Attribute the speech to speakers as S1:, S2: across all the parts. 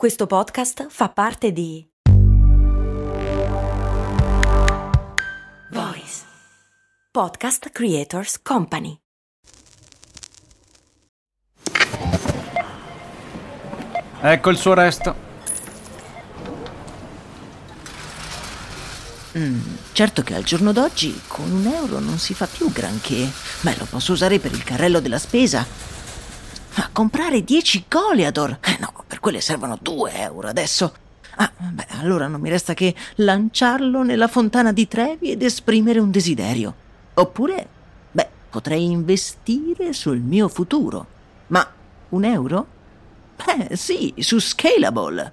S1: Questo podcast fa parte di Voice Podcast Creators Company.
S2: Ecco il suo resto.
S3: Mm, certo che al giorno d'oggi con un euro non si fa più granché. Beh, lo posso usare per il carrello della spesa. Ma comprare 10 Goliador? Eh no, per quelle servono 2 euro adesso. Ah, beh, allora non mi resta che lanciarlo nella fontana di Trevi ed esprimere un desiderio. Oppure, beh, potrei investire sul mio futuro. Ma un euro? Beh, sì, su Scalable.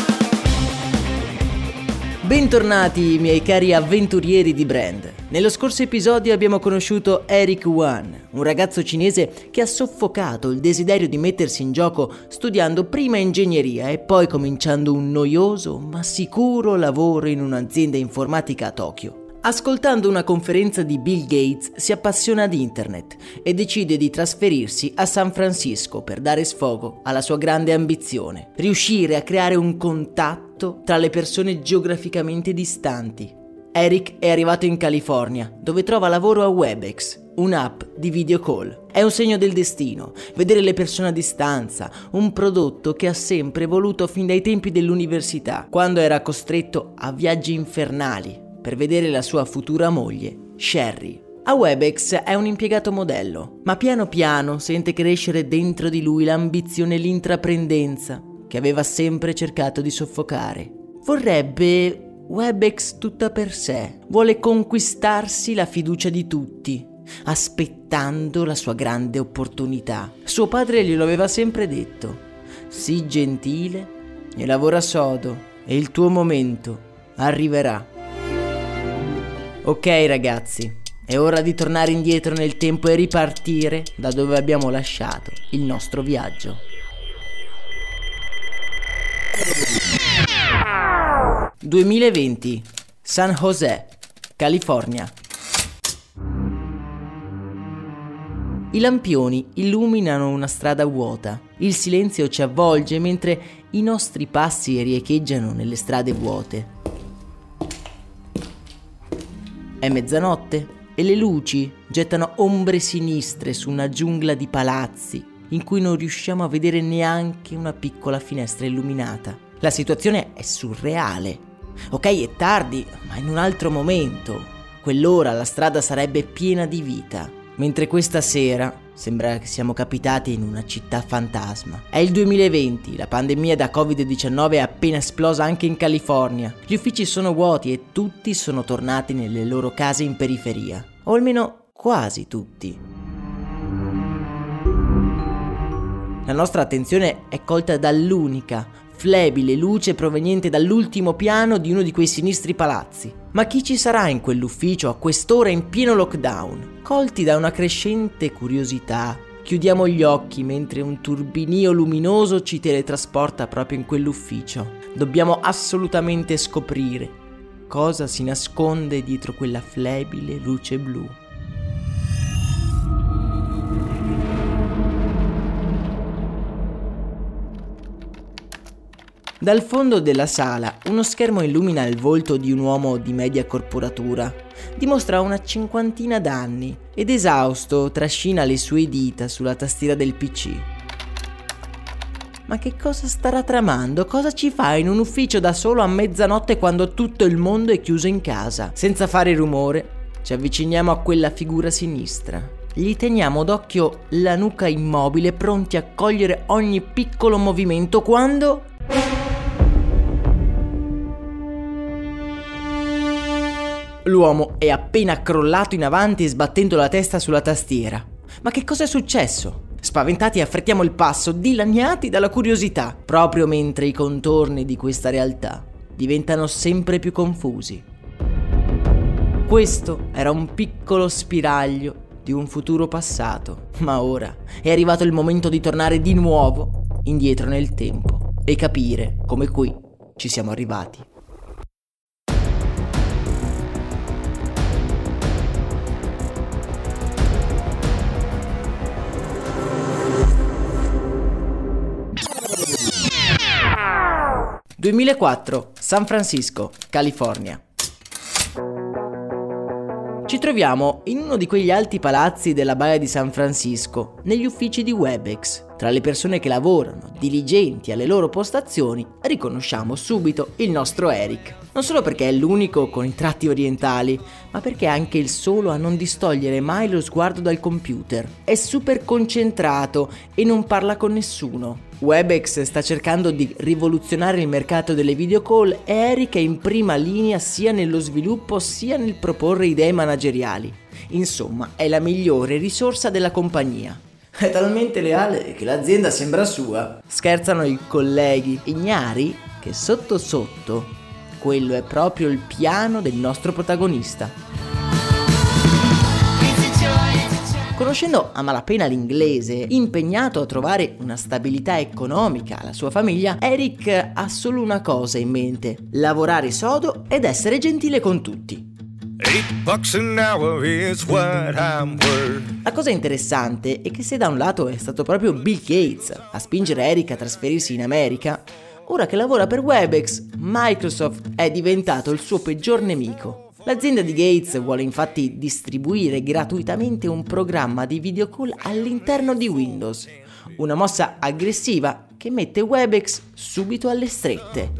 S3: Bentornati miei cari avventurieri di brand. Nello scorso episodio abbiamo conosciuto Eric Wan, un ragazzo cinese che ha soffocato il desiderio di mettersi in gioco studiando prima ingegneria e poi cominciando un noioso ma sicuro lavoro in un'azienda informatica a Tokyo. Ascoltando una conferenza di Bill Gates si appassiona di internet e decide di trasferirsi a San Francisco per dare sfogo alla sua grande ambizione, riuscire a creare un contatto tra le persone geograficamente distanti. Eric è arrivato in California, dove trova lavoro a Webex, un'app di video call. È un segno del destino, vedere le persone a distanza, un prodotto che ha sempre voluto fin dai tempi dell'università, quando era costretto a viaggi infernali per vedere la sua futura moglie, Sherry. A Webex è un impiegato modello, ma piano piano sente crescere dentro di lui l'ambizione e l'intraprendenza che aveva sempre cercato di soffocare. Vorrebbe Webex tutta per sé, vuole conquistarsi la fiducia di tutti, aspettando la sua grande opportunità. Suo padre glielo aveva sempre detto, sii gentile e lavora sodo e il tuo momento arriverà. Ok ragazzi, è ora di tornare indietro nel tempo e ripartire da dove abbiamo lasciato il nostro viaggio. ...2020, San José, California. I lampioni illuminano una strada vuota. Il silenzio ci avvolge mentre i nostri passi riecheggiano nelle strade vuote. È mezzanotte e le luci gettano ombre sinistre su una giungla di palazzi in cui non riusciamo a vedere neanche una piccola finestra illuminata. La situazione è surreale. Ok, è tardi, ma in un altro momento. Quell'ora la strada sarebbe piena di vita, mentre questa sera Sembra che siamo capitati in una città fantasma. È il 2020, la pandemia da Covid-19 è appena esplosa anche in California. Gli uffici sono vuoti e tutti sono tornati nelle loro case in periferia. O almeno quasi tutti. La nostra attenzione è colta dall'unica, flebile luce proveniente dall'ultimo piano di uno di quei sinistri palazzi. Ma chi ci sarà in quell'ufficio a quest'ora in pieno lockdown? Colti da una crescente curiosità, chiudiamo gli occhi mentre un turbinio luminoso ci teletrasporta proprio in quell'ufficio. Dobbiamo assolutamente scoprire cosa si nasconde dietro quella flebile luce blu. Dal fondo della sala uno schermo illumina il volto di un uomo di media corporatura. Dimostra una cinquantina d'anni ed esausto trascina le sue dita sulla tastiera del PC. Ma che cosa starà tramando? Cosa ci fa in un ufficio da solo a mezzanotte quando tutto il mondo è chiuso in casa? Senza fare rumore, ci avviciniamo a quella figura sinistra. gli teniamo d'occhio la nuca immobile, pronti a cogliere ogni piccolo movimento quando... L'uomo è appena crollato in avanti sbattendo la testa sulla tastiera. Ma che cosa è successo? Spaventati affrettiamo il passo, dilaniati dalla curiosità, proprio mentre i contorni di questa realtà diventano sempre più confusi. Questo era un piccolo spiraglio di un futuro passato, ma ora è arrivato il momento di tornare di nuovo indietro nel tempo e capire come qui ci siamo arrivati. ...2004, San Francisco, California. Ci troviamo in uno di quegli alti palazzi della baia di San Francisco, negli uffici di Webex. Tra le persone che lavorano, diligenti alle loro postazioni, riconosciamo subito il nostro Eric. Non solo perché è l'unico con i tratti orientali, ma perché è anche il solo a non distogliere mai lo sguardo dal computer. È super concentrato e non parla con nessuno. Webex sta cercando di rivoluzionare il mercato delle video call e Eric è in prima linea sia nello sviluppo sia nel proporre idee manageriali. Insomma, è la migliore risorsa della compagnia. È talmente leale che l'azienda sembra sua. Scherzano i colleghi ignari che sotto sotto quello è proprio il piano del nostro protagonista. Conoscendo a malapena l'inglese, impegnato a trovare una stabilità economica alla sua famiglia, Eric ha solo una cosa in mente, lavorare sodo ed essere gentile con tutti. La cosa interessante è che se da un lato è stato proprio Bill Gates a spingere Eric a trasferirsi in America, ora che lavora per Webex, Microsoft è diventato il suo peggior nemico. L'azienda di Gates vuole infatti distribuire gratuitamente un programma di video call all'interno di Windows, una mossa aggressiva che mette Webex subito alle strette.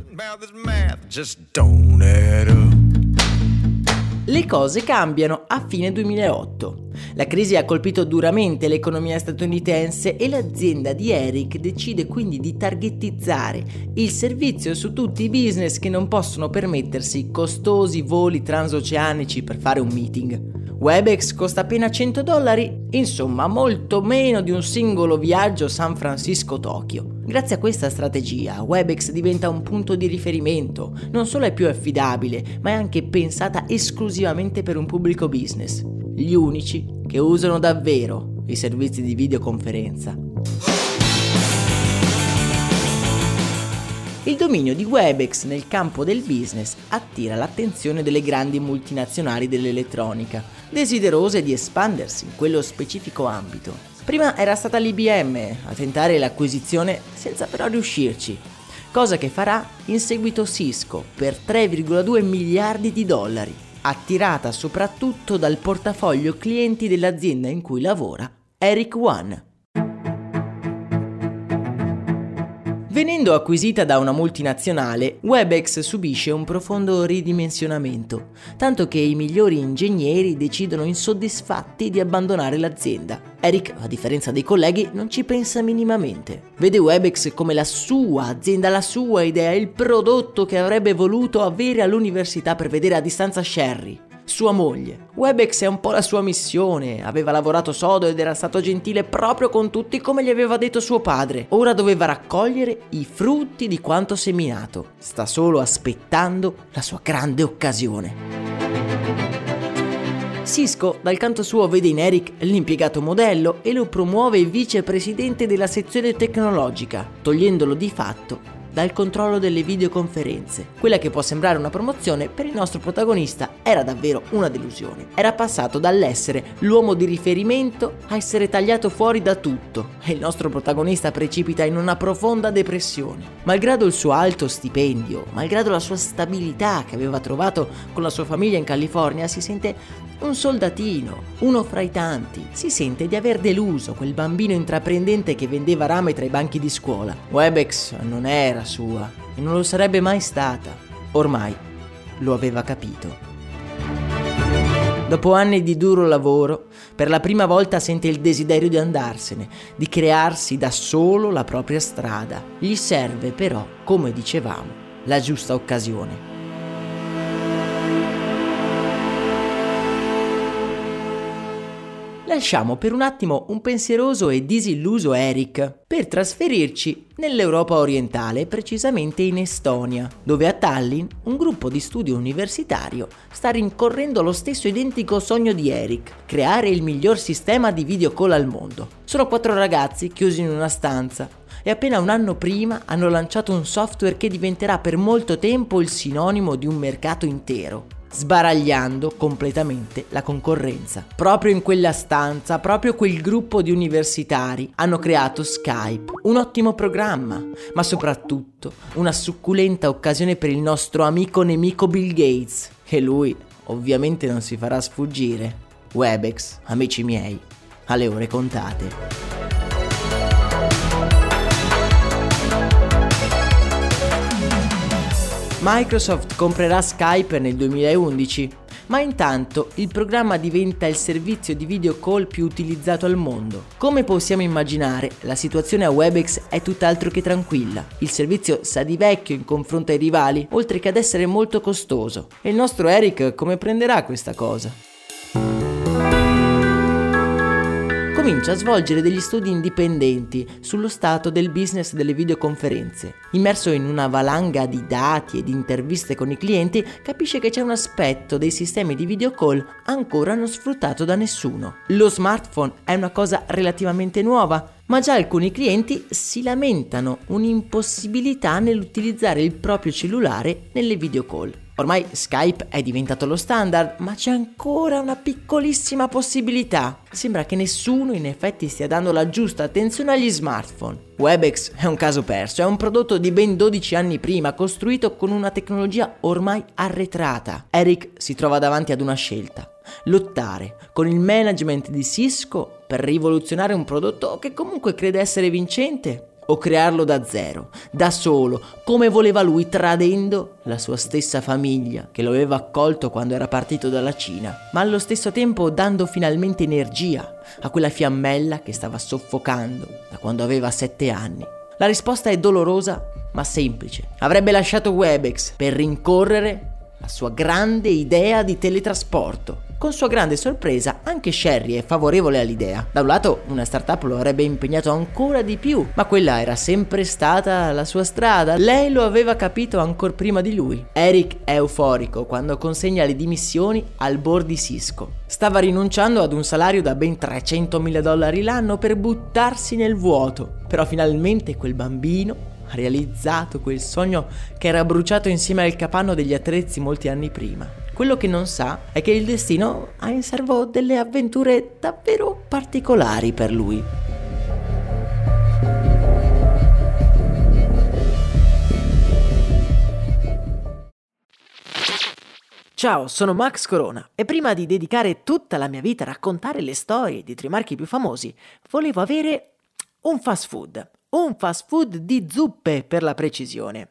S3: Le cose cambiano a fine 2008. La crisi ha colpito duramente l'economia statunitense e l'azienda di Eric decide quindi di targetizzare il servizio su tutti i business che non possono permettersi costosi voli transoceanici per fare un meeting. Webex costa appena 100 dollari, insomma molto meno di un singolo viaggio San Francisco-Tokyo. Grazie a questa strategia, Webex diventa un punto di riferimento, non solo è più affidabile, ma è anche pensata esclusivamente per un pubblico business, gli unici che usano davvero i servizi di videoconferenza. Il dominio di Webex nel campo del business attira l'attenzione delle grandi multinazionali dell'elettronica, desiderose di espandersi in quello specifico ambito. Prima era stata l'IBM a tentare l'acquisizione senza però riuscirci, cosa che farà in seguito Cisco per 3,2 miliardi di dollari, attirata soprattutto dal portafoglio clienti dell'azienda in cui lavora, Eric One. Venendo acquisita da una multinazionale, Webex subisce un profondo ridimensionamento, tanto che i migliori ingegneri decidono insoddisfatti di abbandonare l'azienda. Eric, a differenza dei colleghi, non ci pensa minimamente. Vede Webex come la sua azienda, la sua idea, il prodotto che avrebbe voluto avere all'università per vedere a distanza Sherry sua moglie. Webex è un po' la sua missione, aveva lavorato sodo ed era stato gentile proprio con tutti come gli aveva detto suo padre. Ora doveva raccogliere i frutti di quanto seminato. Sta solo aspettando la sua grande occasione. Cisco, dal canto suo, vede in Eric l'impiegato modello e lo promuove vicepresidente della sezione tecnologica, togliendolo di fatto dal controllo delle videoconferenze. Quella che può sembrare una promozione, per il nostro protagonista era davvero una delusione. Era passato dall'essere l'uomo di riferimento a essere tagliato fuori da tutto e il nostro protagonista precipita in una profonda depressione. Malgrado il suo alto stipendio, malgrado la sua stabilità che aveva trovato con la sua famiglia in California, si sente un soldatino, uno fra i tanti. Si sente di aver deluso quel bambino intraprendente che vendeva rame tra i banchi di scuola. Webex non era sua e non lo sarebbe mai stata. Ormai lo aveva capito. Dopo anni di duro lavoro, per la prima volta sente il desiderio di andarsene, di crearsi da solo la propria strada. Gli serve però, come dicevamo, la giusta occasione. Lasciamo per un attimo un pensieroso e disilluso Eric per trasferirci nell'Europa orientale, precisamente in Estonia, dove a Tallinn un gruppo di studio universitario sta rincorrendo lo stesso identico sogno di Eric, creare il miglior sistema di video call al mondo. Sono quattro ragazzi chiusi in una stanza e appena un anno prima hanno lanciato un software che diventerà per molto tempo il sinonimo di un mercato intero sbaragliando completamente la concorrenza. Proprio in quella stanza, proprio quel gruppo di universitari hanno creato Skype, un ottimo programma, ma soprattutto una succulenta occasione per il nostro amico nemico Bill Gates, che lui ovviamente non si farà sfuggire. Webex, amici miei, alle ore contate. Microsoft comprerà Skype nel 2011, ma intanto il programma diventa il servizio di video call più utilizzato al mondo. Come possiamo immaginare, la situazione a Webex è tutt'altro che tranquilla. Il servizio sa di vecchio in confronto ai rivali, oltre che ad essere molto costoso. E il nostro Eric come prenderà questa cosa? Comincia a svolgere degli studi indipendenti sullo stato del business delle videoconferenze. Immerso in una valanga di dati e di interviste con i clienti, capisce che c'è un aspetto dei sistemi di video call ancora non sfruttato da nessuno. Lo smartphone è una cosa relativamente nuova, ma già alcuni clienti si lamentano un'impossibilità nell'utilizzare il proprio cellulare nelle video call. Ormai Skype è diventato lo standard, ma c'è ancora una piccolissima possibilità. Sembra che nessuno in effetti stia dando la giusta attenzione agli smartphone. Webex è un caso perso, è un prodotto di ben 12 anni prima, costruito con una tecnologia ormai arretrata. Eric si trova davanti ad una scelta. Lottare con il management di Cisco per rivoluzionare un prodotto che comunque crede essere vincente o crearlo da zero, da solo, come voleva lui, tradendo la sua stessa famiglia che lo aveva accolto quando era partito dalla Cina, ma allo stesso tempo dando finalmente energia a quella fiammella che stava soffocando da quando aveva sette anni. La risposta è dolorosa ma semplice. Avrebbe lasciato Webex per rincorrere la sua grande idea di teletrasporto con sua grande sorpresa, anche Sherry è favorevole all'idea. Da un lato, una startup lo avrebbe impegnato ancora di più, ma quella era sempre stata la sua strada. Lei lo aveva capito ancora prima di lui. Eric è euforico quando consegna le dimissioni al board di Cisco. Stava rinunciando ad un salario da ben 300 mila dollari l'anno per buttarsi nel vuoto. Però finalmente quel bambino ha realizzato quel sogno che era bruciato insieme al capanno degli attrezzi molti anni prima. Quello che non sa è che il destino ha in serbo delle avventure davvero particolari per lui. Ciao, sono Max Corona e prima di dedicare tutta la mia vita a raccontare le storie di tre marchi più famosi, volevo avere un fast food. Un fast food di zuppe per la precisione.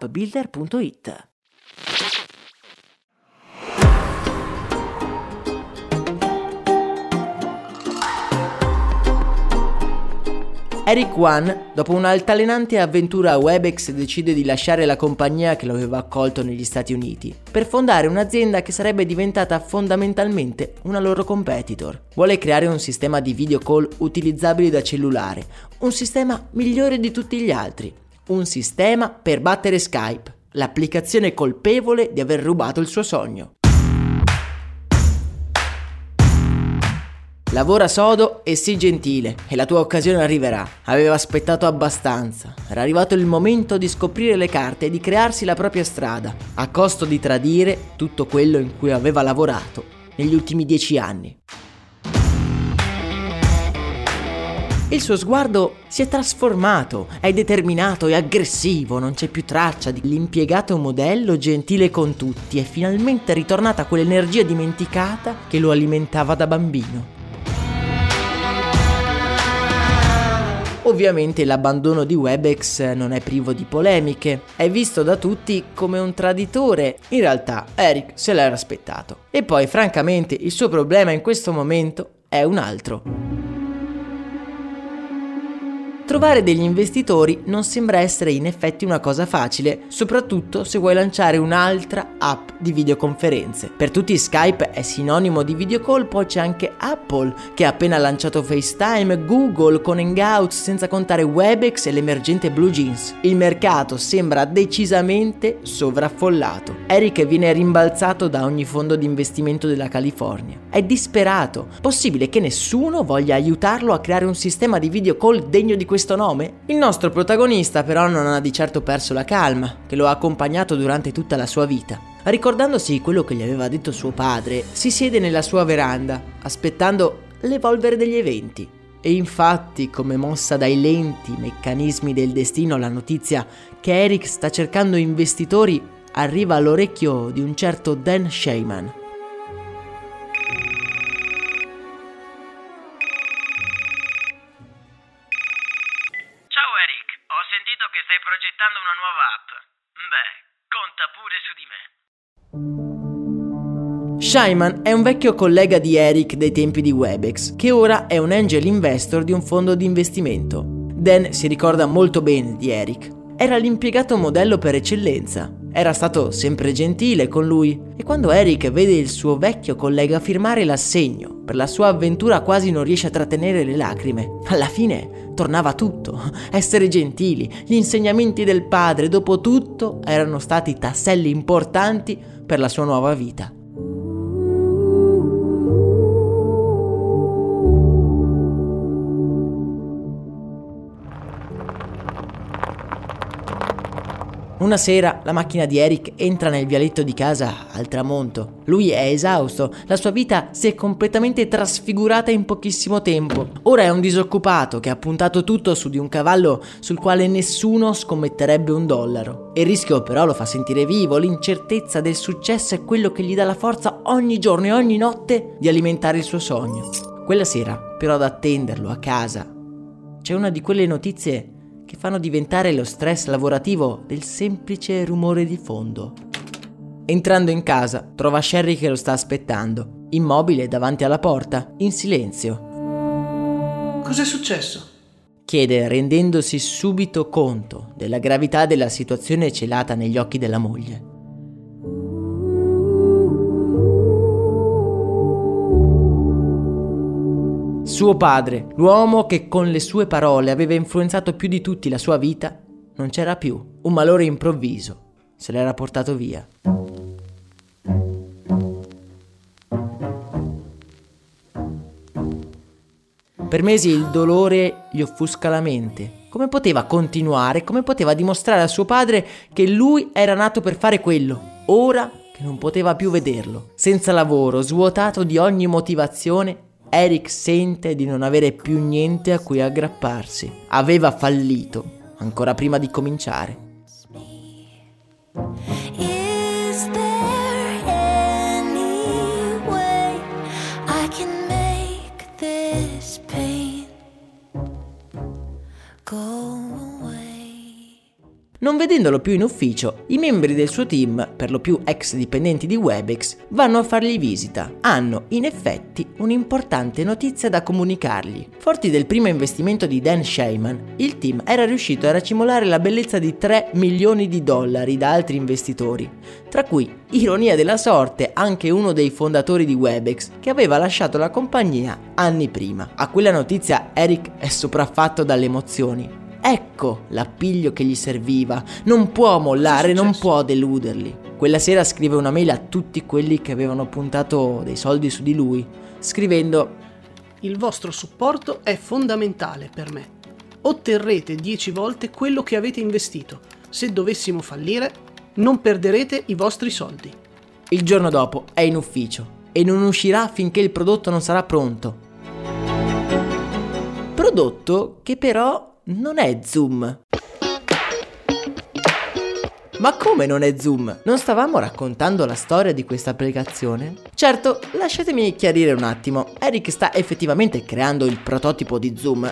S3: appbuilder.it. Eric Wan, dopo un'altalenante avventura a Webex, decide di lasciare la compagnia che lo aveva accolto negli Stati Uniti per fondare un'azienda che sarebbe diventata fondamentalmente una loro competitor. Vuole creare un sistema di video call utilizzabile da cellulare, un sistema migliore di tutti gli altri, un sistema per battere Skype, l'applicazione colpevole di aver rubato il suo sogno. Lavora sodo e sii gentile e la tua occasione arriverà. Aveva aspettato abbastanza. Era arrivato il momento di scoprire le carte e di crearsi la propria strada, a costo di tradire tutto quello in cui aveva lavorato negli ultimi dieci anni. Il suo sguardo si è trasformato, è determinato e aggressivo, non c'è più traccia dell'impiegato modello gentile con tutti, è finalmente ritornata quell'energia dimenticata che lo alimentava da bambino. Ovviamente l'abbandono di Webex non è privo di polemiche, è visto da tutti come un traditore, in realtà Eric se l'era aspettato. E poi francamente il suo problema in questo momento è un altro. Trovare degli investitori non sembra essere in effetti una cosa facile, soprattutto se vuoi lanciare un'altra app di videoconferenze. Per tutti Skype è sinonimo di video call, poi c'è anche Apple che ha appena lanciato FaceTime, Google con Hangouts, senza contare Webex e l'emergente BlueJeans. Il mercato sembra decisamente sovraffollato. Eric viene rimbalzato da ogni fondo di investimento della California. È disperato. Possibile che nessuno voglia aiutarlo a creare un sistema di video call degno di questo questo nome? Il nostro protagonista però non ha di certo perso la calma, che lo ha accompagnato durante tutta la sua vita. Ricordandosi quello che gli aveva detto suo padre, si siede nella sua veranda, aspettando l'evolvere degli eventi. E infatti, come mossa dai lenti meccanismi del destino, la notizia che Eric sta cercando investitori arriva all'orecchio di un certo Dan Sheyman, Shyman è un vecchio collega di Eric dei tempi di Webex, che ora è un angel investor di un fondo di investimento. Dan si ricorda molto bene di Eric. Era l'impiegato modello per eccellenza. Era stato sempre gentile con lui e quando Eric vede il suo vecchio collega firmare l'assegno per la sua avventura quasi non riesce a trattenere le lacrime. Alla fine tornava tutto. Essere gentili, gli insegnamenti del padre, dopo tutto, erano stati tasselli importanti per la sua nuova vita. Una sera la macchina di Eric entra nel vialetto di casa al tramonto. Lui è esausto, la sua vita si è completamente trasfigurata in pochissimo tempo. Ora è un disoccupato che ha puntato tutto su di un cavallo sul quale nessuno scommetterebbe un dollaro. Il rischio però lo fa sentire vivo, l'incertezza del successo è quello che gli dà la forza ogni giorno e ogni notte di alimentare il suo sogno. Quella sera, però ad attenderlo a casa, c'è una di quelle notizie che fanno diventare lo stress lavorativo del semplice rumore di fondo. Entrando in casa, trova Sherry che lo sta aspettando, immobile davanti alla porta, in silenzio.
S4: Cos'è successo?
S3: chiede rendendosi subito conto della gravità della situazione celata negli occhi della moglie. Suo padre, l'uomo che con le sue parole aveva influenzato più di tutti la sua vita, non c'era più. Un malore improvviso se l'era portato via. Per mesi il dolore gli offusca la mente. Come poteva continuare? Come poteva dimostrare a suo padre che lui era nato per fare quello? Ora che non poteva più vederlo. Senza lavoro, svuotato di ogni motivazione, Eric sente di non avere più niente a cui aggrapparsi. Aveva fallito ancora prima di cominciare. Non vedendolo più in ufficio, i membri del suo team, per lo più ex dipendenti di Webex, vanno a fargli visita. Hanno, in effetti, un'importante notizia da comunicargli. Forti del primo investimento di Dan Sheyman, il team era riuscito a racimolare la bellezza di 3 milioni di dollari da altri investitori, tra cui, ironia della sorte, anche uno dei fondatori di Webex, che aveva lasciato la compagnia anni prima. A quella notizia Eric è sopraffatto dalle emozioni. Ecco l'appiglio che gli serviva. Non può mollare, non può deluderli. Quella sera scrive una mail a tutti quelli che avevano puntato dei soldi su di lui, scrivendo
S4: Il vostro supporto è fondamentale per me. Otterrete 10 volte quello che avete investito. Se dovessimo fallire, non perderete i vostri soldi.
S3: Il giorno dopo è in ufficio e non uscirà finché il prodotto non sarà pronto. Prodotto che però non è Zoom. Ma come non è Zoom? Non stavamo raccontando la storia di questa applicazione? Certo, lasciatemi chiarire un attimo. Eric sta effettivamente creando il prototipo di Zoom,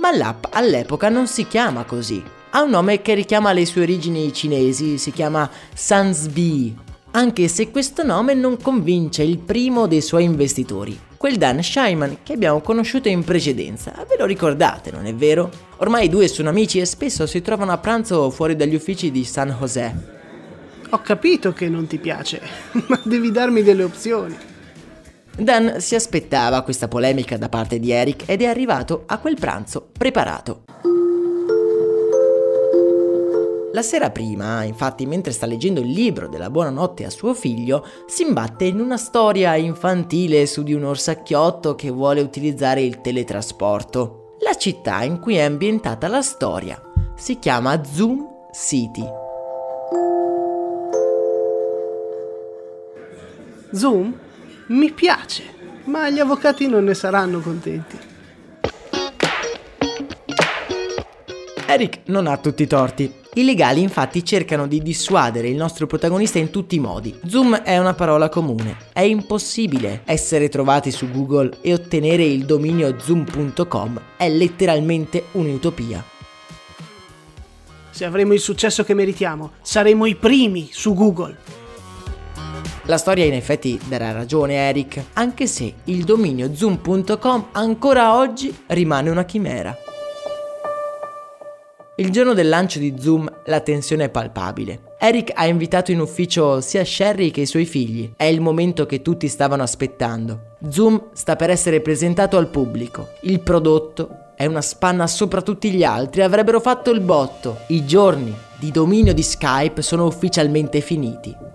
S3: ma l'app all'epoca non si chiama così. Ha un nome che richiama le sue origini cinesi, si chiama Sansbi, anche se questo nome non convince il primo dei suoi investitori, quel Dan Scheiman che abbiamo conosciuto in precedenza. Ve lo ricordate, non è vero? Ormai i due sono amici e spesso si trovano a pranzo fuori dagli uffici di San José.
S4: Ho capito che non ti piace, ma devi darmi delle opzioni.
S3: Dan si aspettava questa polemica da parte di Eric ed è arrivato a quel pranzo preparato. La sera prima, infatti, mentre sta leggendo il libro della buonanotte a suo figlio, si imbatte in una storia infantile su di un orsacchiotto che vuole utilizzare il teletrasporto. La città in cui è ambientata la storia si chiama Zoom City.
S4: Zoom? Mi piace, ma gli avvocati non ne saranno contenti.
S3: Eric non ha tutti i torti. I legali infatti cercano di dissuadere il nostro protagonista in tutti i modi. Zoom è una parola comune. È impossibile essere trovati su Google e ottenere il dominio zoom.com. È letteralmente un'utopia.
S4: Se avremo il successo che meritiamo, saremo i primi su Google.
S3: La storia in effetti darà ragione a Eric, anche se il dominio zoom.com ancora oggi rimane una chimera. Il giorno del lancio di Zoom la tensione è palpabile. Eric ha invitato in ufficio sia Sherry che i suoi figli. È il momento che tutti stavano aspettando. Zoom sta per essere presentato al pubblico. Il prodotto è una spanna sopra tutti gli altri, avrebbero fatto il botto. I giorni di dominio di Skype sono ufficialmente finiti.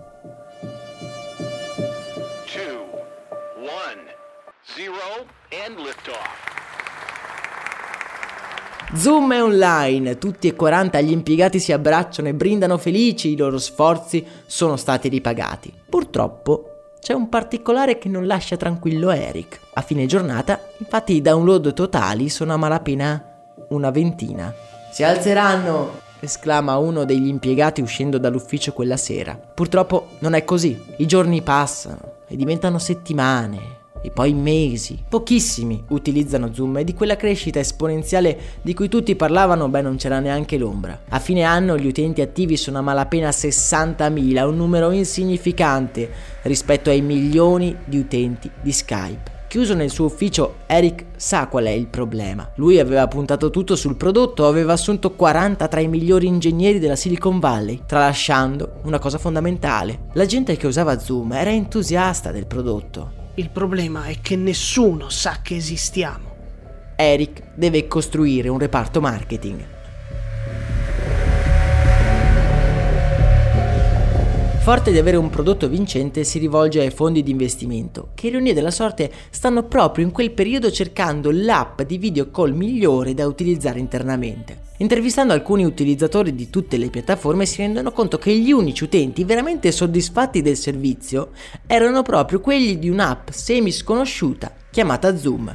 S3: Zoom è online, tutti e 40 gli impiegati si abbracciano e brindano felici, i loro sforzi sono stati ripagati. Purtroppo c'è un particolare che non lascia tranquillo Eric. A fine giornata, infatti, i download totali sono a malapena una ventina. Si alzeranno! esclama uno degli impiegati uscendo dall'ufficio quella sera. Purtroppo non è così. I giorni passano e diventano settimane, e poi mesi. Pochissimi utilizzano Zoom e di quella crescita esponenziale di cui tutti parlavano, beh, non c'era neanche l'ombra. A fine anno gli utenti attivi sono a malapena 60.000, un numero insignificante rispetto ai milioni di utenti di Skype. Chiuso nel suo ufficio, Eric sa qual è il problema. Lui aveva puntato tutto sul prodotto, aveva assunto 40 tra i migliori ingegneri della Silicon Valley, tralasciando una cosa fondamentale. La gente che usava Zoom era entusiasta del prodotto.
S4: Il problema è che nessuno sa che esistiamo.
S3: Eric deve costruire un reparto marketing. Forte di avere un prodotto vincente, si rivolge ai fondi di investimento, che ironia della sorte stanno proprio in quel periodo cercando l'app di video call migliore da utilizzare internamente. Intervistando alcuni utilizzatori di tutte le piattaforme si rendono conto che gli unici utenti veramente soddisfatti del servizio erano proprio quelli di un'app semi sconosciuta chiamata Zoom.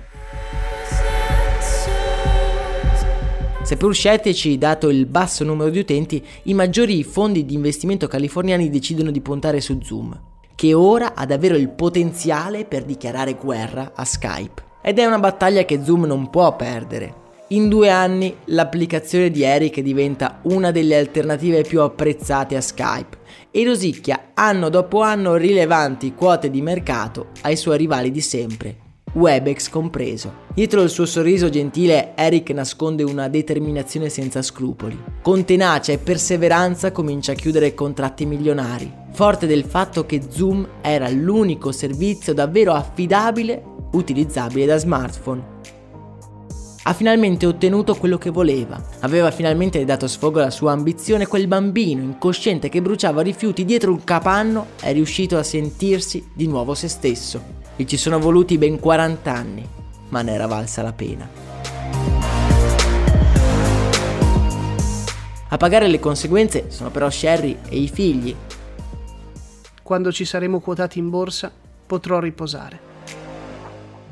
S3: Seppur scettici, dato il basso numero di utenti, i maggiori fondi di investimento californiani decidono di puntare su Zoom, che ora ha davvero il potenziale per dichiarare guerra a Skype. Ed è una battaglia che Zoom non può perdere. In due anni l'applicazione di Eric diventa una delle alternative più apprezzate a Skype e rosicchia anno dopo anno rilevanti quote di mercato ai suoi rivali di sempre, Webex compreso. Dietro il suo sorriso gentile Eric nasconde una determinazione senza scrupoli. Con tenacia e perseveranza comincia a chiudere contratti milionari, forte del fatto che Zoom era l'unico servizio davvero affidabile utilizzabile da smartphone. Ha finalmente ottenuto quello che voleva. Aveva finalmente dato sfogo alla sua ambizione. Quel bambino incosciente che bruciava rifiuti dietro un capanno è riuscito a sentirsi di nuovo se stesso. E ci sono voluti ben 40 anni, ma ne era valsa la pena. A pagare le conseguenze sono però Sherry e i figli.
S4: Quando ci saremo quotati in borsa, potrò riposare.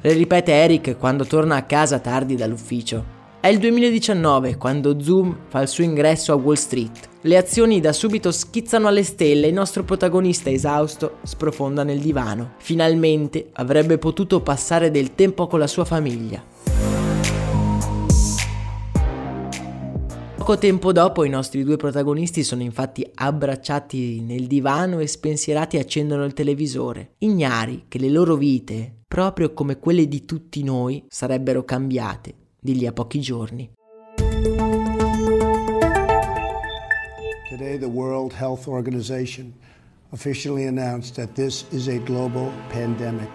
S3: Le ripete Eric quando torna a casa tardi dall'ufficio. È il 2019 quando Zoom fa il suo ingresso a Wall Street. Le azioni da subito schizzano alle stelle e il nostro protagonista esausto sprofonda nel divano. Finalmente avrebbe potuto passare del tempo con la sua famiglia. Poco tempo dopo i nostri due protagonisti sono infatti abbracciati nel divano e spensierati accendono il televisore, ignari che le loro vite proprio come quelle di tutti noi, sarebbero cambiate di lì a pochi giorni.
S5: Today, the World Health Organization officially announced that this is a global pandemic.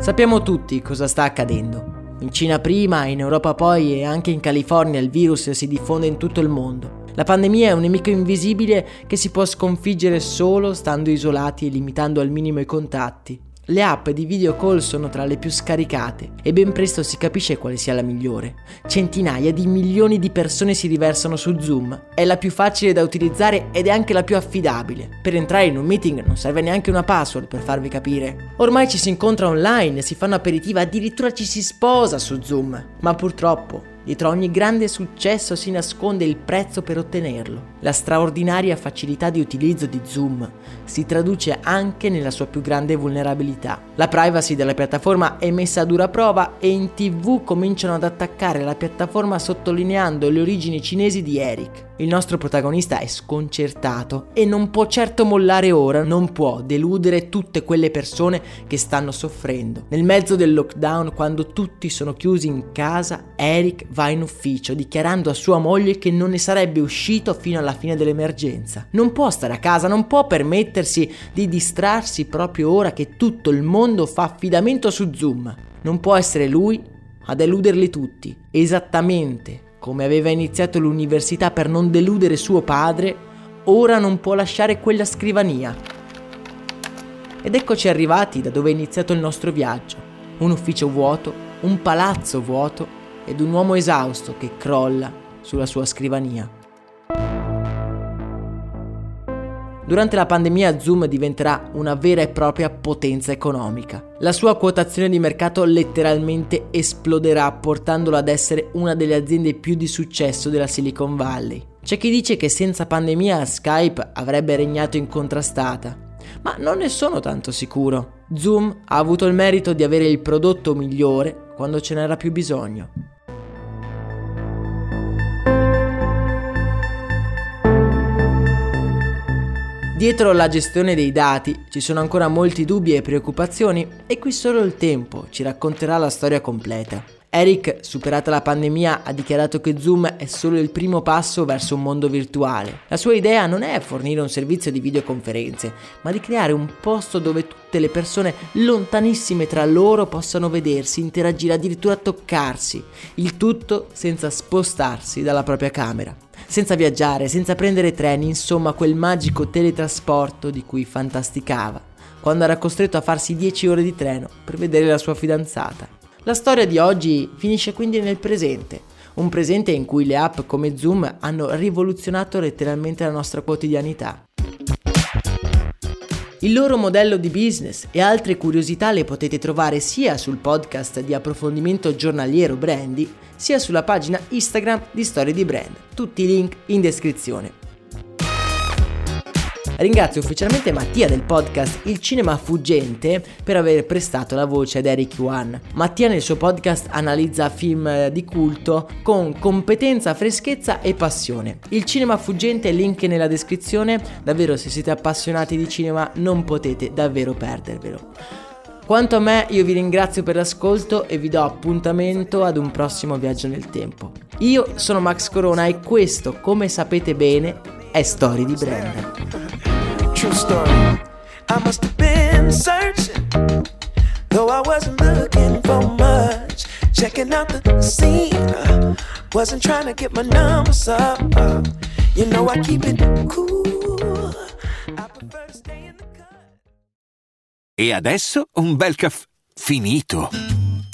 S3: Sappiamo tutti cosa sta accadendo. In Cina prima, in Europa poi e anche in California il virus si diffonde in tutto il mondo. La pandemia è un nemico invisibile che si può sconfiggere solo stando isolati e limitando al minimo i contatti. Le app di video call sono tra le più scaricate e ben presto si capisce quale sia la migliore. Centinaia di milioni di persone si riversano su Zoom. È la più facile da utilizzare ed è anche la più affidabile. Per entrare in un meeting non serve neanche una password per farvi capire. Ormai ci si incontra online, si fanno aperitivi, addirittura ci si sposa su Zoom. Ma purtroppo Dietro ogni grande successo si nasconde il prezzo per ottenerlo. La straordinaria facilità di utilizzo di Zoom si traduce anche nella sua più grande vulnerabilità. La privacy della piattaforma è messa a dura prova e in tv cominciano ad attaccare la piattaforma sottolineando le origini cinesi di Eric. Il nostro protagonista è sconcertato e non può certo mollare ora, non può deludere tutte quelle persone che stanno soffrendo. Nel mezzo del lockdown, quando tutti sono chiusi in casa, Eric va in ufficio dichiarando a sua moglie che non ne sarebbe uscito fino alla fine dell'emergenza. Non può stare a casa, non può permettersi di distrarsi proprio ora che tutto il mondo fa affidamento su Zoom. Non può essere lui a deluderli tutti, esattamente come aveva iniziato l'università per non deludere suo padre, ora non può lasciare quella scrivania. Ed eccoci arrivati da dove è iniziato il nostro viaggio. Un ufficio vuoto, un palazzo vuoto ed un uomo esausto che crolla sulla sua scrivania. Durante la pandemia Zoom diventerà una vera e propria potenza economica. La sua quotazione di mercato letteralmente esploderà portandolo ad essere una delle aziende più di successo della Silicon Valley. C'è chi dice che senza pandemia Skype avrebbe regnato incontrastata, ma non ne sono tanto sicuro. Zoom ha avuto il merito di avere il prodotto migliore quando ce n'era più bisogno. Dietro la gestione dei dati ci sono ancora molti dubbi e preoccupazioni e qui solo il tempo ci racconterà la storia completa. Eric, superata la pandemia, ha dichiarato che Zoom è solo il primo passo verso un mondo virtuale. La sua idea non è fornire un servizio di videoconferenze, ma di creare un posto dove tutte le persone lontanissime tra loro possano vedersi, interagire, addirittura toccarsi, il tutto senza spostarsi dalla propria camera senza viaggiare, senza prendere treni, insomma quel magico teletrasporto di cui fantasticava, quando era costretto a farsi 10 ore di treno per vedere la sua fidanzata. La storia di oggi finisce quindi nel presente, un presente in cui le app come Zoom hanno rivoluzionato letteralmente la nostra quotidianità. Il loro modello di business e altre curiosità le potete trovare sia sul podcast di approfondimento giornaliero Brandy, sia sulla pagina Instagram di Storie di Brand. Tutti i link in descrizione. Ringrazio ufficialmente Mattia del podcast Il Cinema Fuggente per aver prestato la voce ad Eric Wan. Mattia nel suo podcast analizza film di culto con competenza, freschezza e passione. Il Cinema Fuggente, link nella descrizione, davvero se siete appassionati di cinema non potete davvero perdervelo. Quanto a me, io vi ringrazio per l'ascolto e vi do appuntamento ad un prossimo viaggio nel tempo. Io sono Max Corona e questo, come sapete bene, è Story di Brand.
S6: True story. I must have been searching, though I wasn't looking for much. Checking out the scene, uh, wasn't trying to get my numbers up. uh, you know I keep it cool. I prefer to stay in the cut.
S7: E adesso un bel caffè finito.